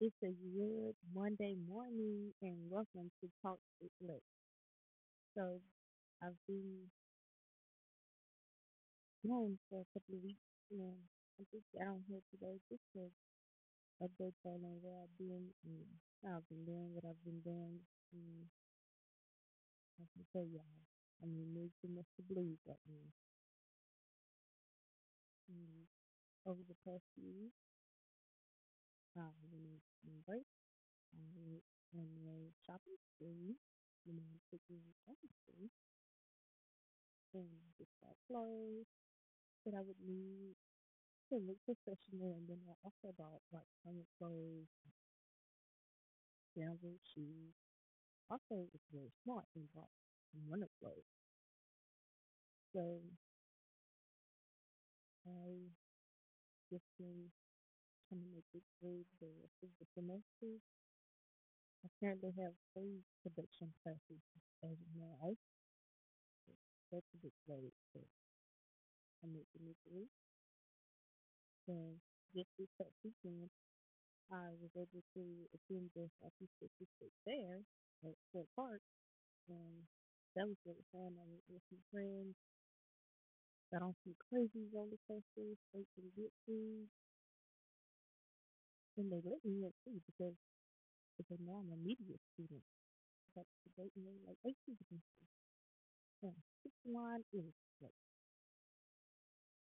It's a good Monday morning and welcome to Talk Lex. So I've been gone for a couple of weeks and I just on here today just to update y'all on where I've been and how I've been doing, what I've been doing. And I can tell y'all, I mean, there's too much to believe right now. And over the past few weeks, Shopping spree, you know, taking a and just got clothes that I would need to look professional and then I also bought like summer clothes, sandals, shoes. Also was very smart and bought winter clothes. So I just been trying to make it through the rest the semester. I currently have three production classes as of now. That's a bit late, so I'm making it through. So just this past weekend I was able to attend the Southeast Pacific Fair at Ford Park and that was really fun. I went with some friends got on some crazy roller coasters, ate some good food, and they let me in too because because now I'm a media student. That's the great like eight can. And six line is like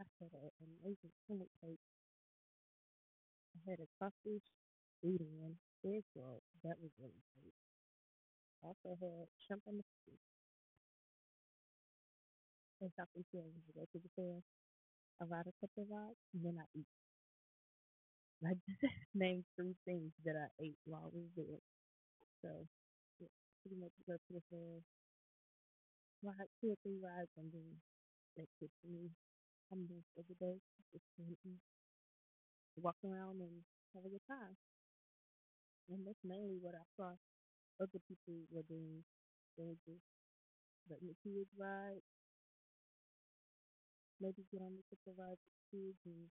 I had an amazing clinic cake. I had a sausage udon, egg roll. That was really great. I also had shrimp on the stick. And something else when you go to the fair. A couple of rides and then I eat. Like name three things that I ate while I was there. So yeah, pretty much go to the fair, ride two or three rides and then that's it for me. I'm just every day just to walk around and have a good time. And that's mainly what I saw other people were doing. They were just letting the kids ride, maybe get on the rides with kids and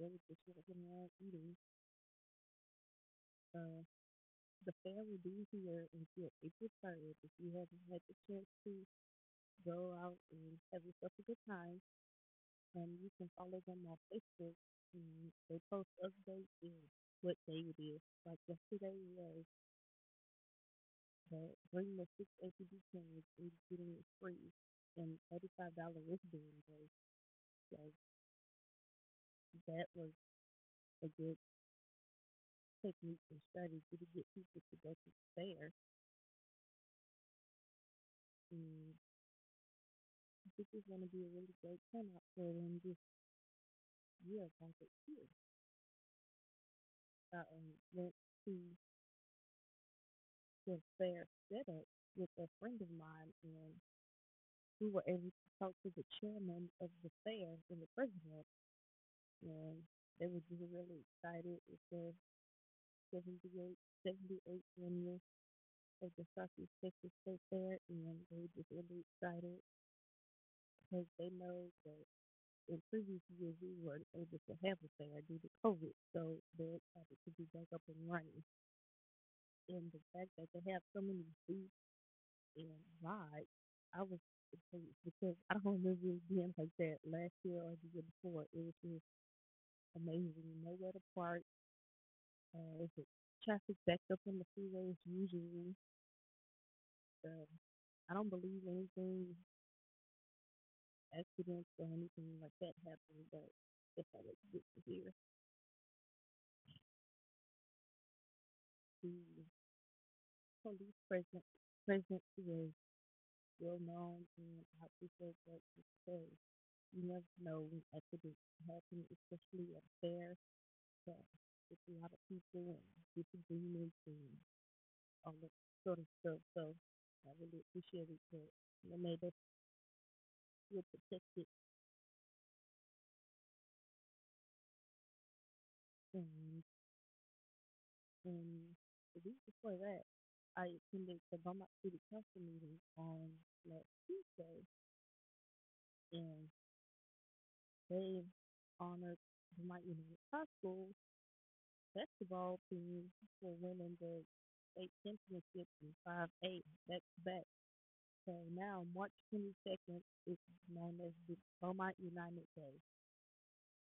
they were just walking around eating. Uh the fair will be here until April third. If you haven't had the chance to go out and have yourself a good time, and you can follow them on Facebook. And they post updates and what day it is. Like yesterday was the bring the six APD cans is getting it free and thirty five dollar wristband day. So that was a good technique and strategy to get people to go to the fair. And I think it's gonna be a really great turnout for them this year, like it here. I um, went to the fair setup with a friend of mine and we were able to talk to the chairman of the fair and the president and they were just really excited. It's the 78, 78th annual of the Southeast Texas State Fair and they were just really excited because they know that in previous years we weren't able to have a fair due to COVID. So they're excited to be back up and running. And the fact that they have so many booths and rides, I was because I don't remember it being like that last year or the year before. It was just amazing. Nowhere to park. Uh, if it traffic backed up on the freeways usually. Uh, I don't believe anything accidents or anything like that happened, but if I was good to hear. The police presence presence was well known and I appreciate that because you never know when accidents happen, especially at fair. Uh, so it's a lot of people and disagreements and all that sort of stuff. So I really appreciate it that they made us feel protected and and the week before that I attended the Beaumont City Council meeting on last Tuesday and they honored Beaumont United High School basketball team for winning the state championship in 5A back to back. So now March 22nd is known as the Beaumont United Day.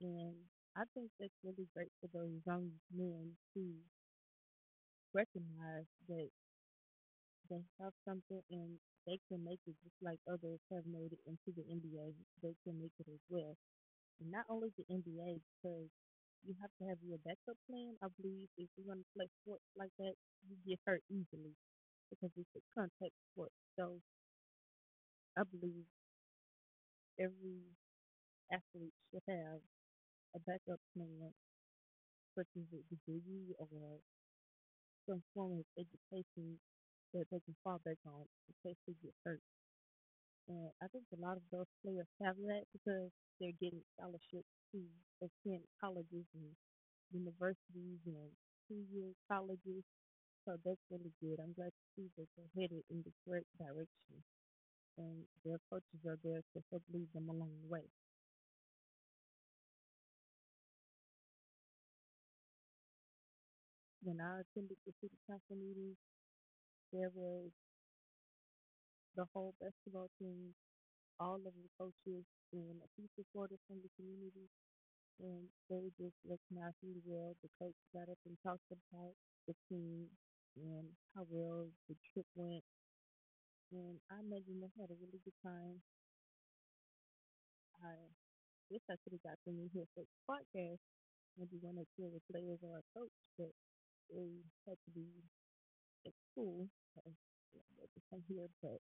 And I think that's really great for those young men to recognize that they have something and they can make it just like others have made it into the NBA. They can make it as well. Not only the NBA, because you have to have your backup plan. I believe if you're going to play sports like that, you get hurt easily because it's a contact sport. So I believe every athlete should have a backup plan, such as a degree or some form of education that they can fall back on in case they get hurt. And I think a lot of those players have that because they're getting scholarships to attend colleges and universities and two year colleges. So that's really good. I'm glad to see that they're headed in the correct direction and their coaches are there to help lead them along the way. When I attended the city council meeting, there was the whole basketball team, all of the coaches, and a few supporters from the community. And they just recognized really well. The coach got up and talked about the team and how well the trip went. And I imagine they had a really good time. I guess I could have got them in here for the podcast, maybe one or two of the players or a coach, but they had to be at school. So yeah, come here. But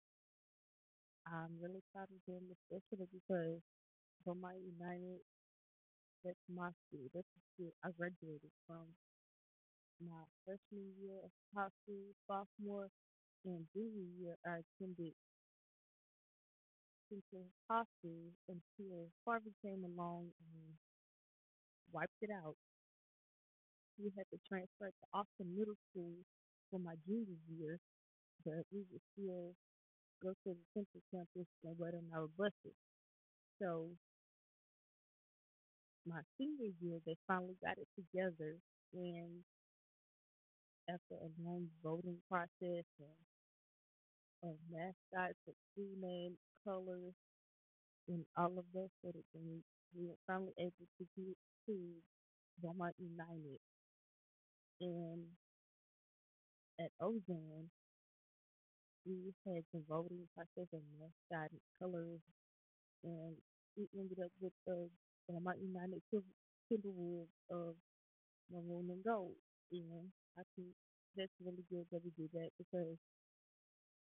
I'm really proud of them, especially because Beaumont United, that's my school. That's the school I graduated from my freshman year of high school, sophomore, and junior year. I attended Central High School until Harvey came along and wiped it out. We had to transfer to Austin Middle School for my junior year, but we would still go to the Central campus and wait on our buses. So my senior year, they finally got it together, and after a long voting process and a mascot, a school name, colors, and all of those sort of things, we were finally able to get to Beaumont United. And at Ozone, we had the voting process and mascot colors, and we ended up with the Beaumont United Tim- Timberwolves of maroon and gold. And I think that's really good that we do that because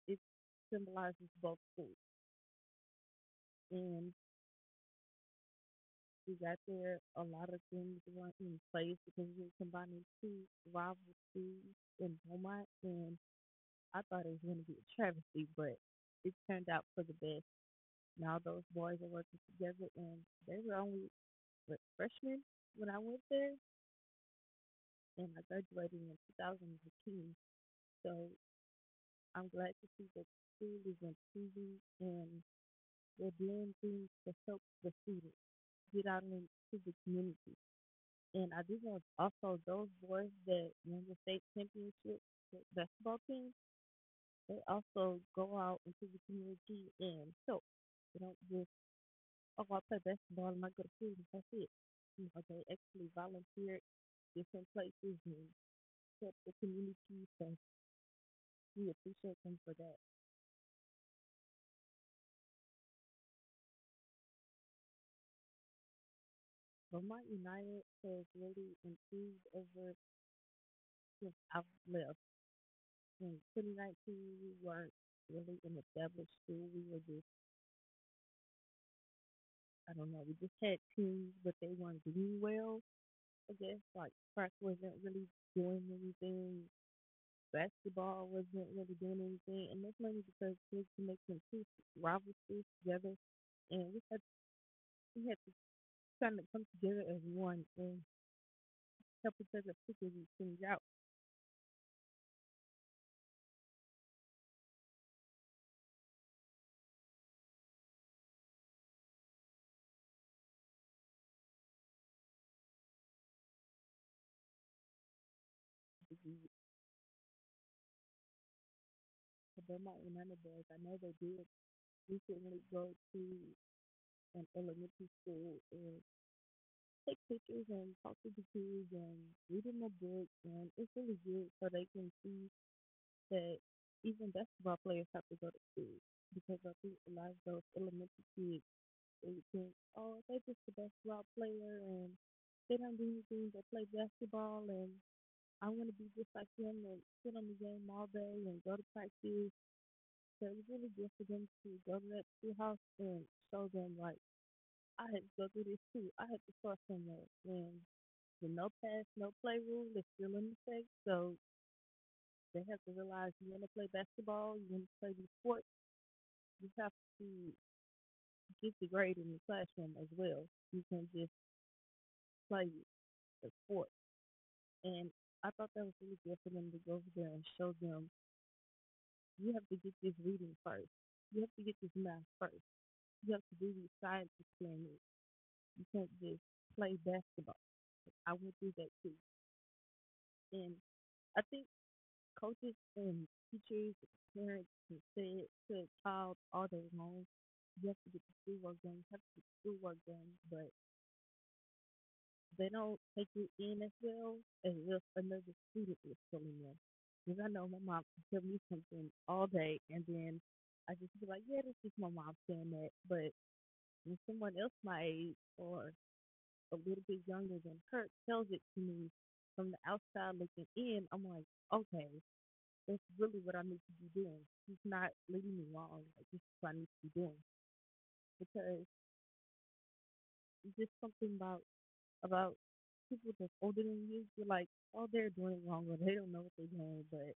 it symbolizes both schools. And we got there, a lot of things weren't in place because we were combining two rival schools in Beaumont. And I thought it was going to be a travesty, but it turned out for the best. Now those boys are working together, and they were only what, freshmen when I went there, and I graduated in 2015. So I'm glad to see that the school is improving and they're doing things to help the students get out into the community. And I do know also those boys that win the state championship the basketball team, they also go out into the community and help. They don't just oh I play basketball and I go to school and that's it. You know, they actually volunteer different places and help the community. So we appreciate them for that. Beaumont United has really improved over since I've left. In 2019, we weren't really an established school. We were just, I don't know, we just had teams, but they weren't doing well. I guess like track wasn't really doing anything. Basketball wasn't really doing anything, and that's mainly because kids can make them two rival schools together, and we had we had to kind of come together as one and help each other figure these things out. The youth, the Beaumont United Boys. I know they did recently go to an elementary school and take pictures and talk to the kids and read them a book and it's really good so they can see that even basketball players have to go to school because I think a lot of those elementary kids they think, oh, they're just a basketball player and they don't do anything but play basketball and I want to be just like them and sit on the game all day and go to practice. So it's really good for them to go to that schoolhouse and show them like I had to go through this too. I had to start somewhere and the no pass, no play rule is still in effect. So they have to realize you want to play basketball, you want to play the sport, you have to get the grade in the classroom as well. You can just play the sport. And I thought that was really good for them to go over there and show them you have to get this reading first. You have to get this math first. You have to do these science experiments. You can't just play basketball. I went through that too. And I think coaches and teachers and parents can say it to a child all day long. You have to get the schoolwork done, you have to get the schoolwork done, but they don't take it in as well as if another student is telling them. Because I know my mom can tell me something all day and then I just be like, Yeah, that's just my mom saying that but when someone else my age or a little bit younger than her tells it to me from the outside looking in, I'm like, Okay, that's really what I need to be doing. He's not leading me wrong. Like this is what I need to be doing. Because just something about about people that's older than you, you're like, oh, they're doing wrong, or they don't know what they're doing, but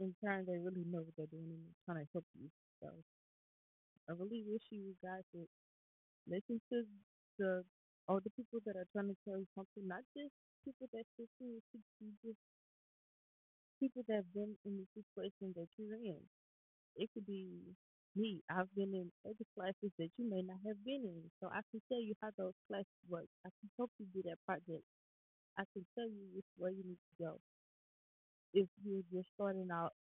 in turn, they really know what they're doing and they're trying to help you. So I really wish you guys would listen to the older people that are trying to tell you something, not just people that's 15 or 60, just people that have been in the situation that you're in. It could be me. I've been in other classes that you may not have been in. So I can tell you how those classes work. I can help you do that project. I can tell you which way you need to go. If you're just starting out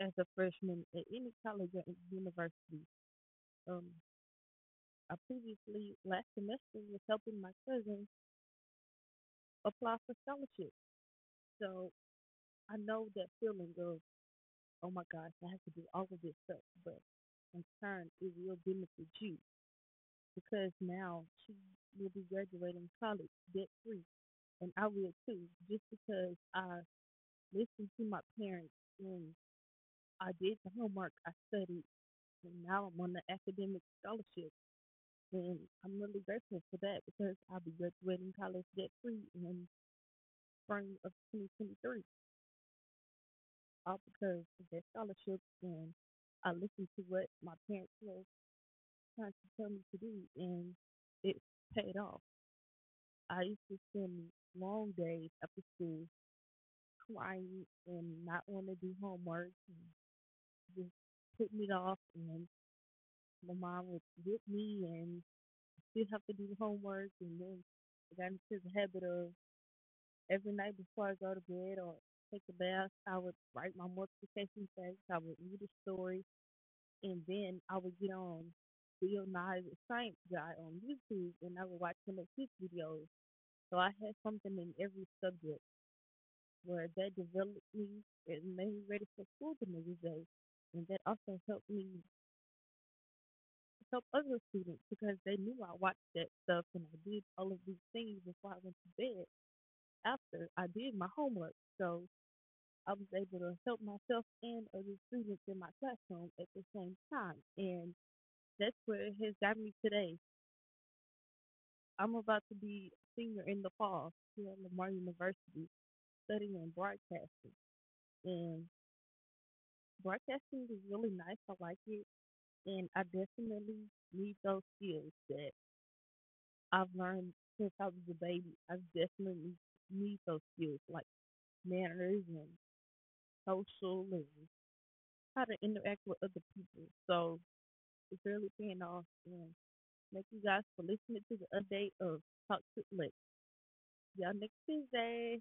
as a freshman at any college or university. Um, I previously last semester was helping my cousin apply for scholarship. So I know that feeling of, oh my gosh, I have to do all of this stuff, but turn it will benefit you because now she will be graduating college debt free and I will too, just because I listened to my parents and I did the homework, I studied, and now I'm on the academic scholarship. And I'm really grateful for that because I'll be graduating college debt free in spring of 2023, all because of that scholarship. And I listened to what my parents were trying to tell me to do, and it paid off. I used to spend long days after school crying and not want to do homework and just putting it off and my mom would whip me and still have to do homework and then I got into the habit of every night before I go to bed or take a bath, I would write my multiplication facts, I would read a story, and then I would get on Bill Nye the Science Guy on YouTube and I would watch some of his videos. So I had something in every subject where that developed me and made me ready for school the next day. And that also helped me help other students because they knew I watched that stuff and I did all of these things before I went to bed after I did my homework. So I was able to help myself and other students in my classroom at the same time. And that's where it has got me today. I'm about to be a senior in the fall here at Lamar University studying broadcasting. And broadcasting is really nice. I like it. And I definitely need those skills that I've learned since I was a baby. I definitely need those skills like manners and social and how to interact with other people. So it's really paying off. And thank you guys for listening to the update of Talk to Lex. Y'all next Tuesday.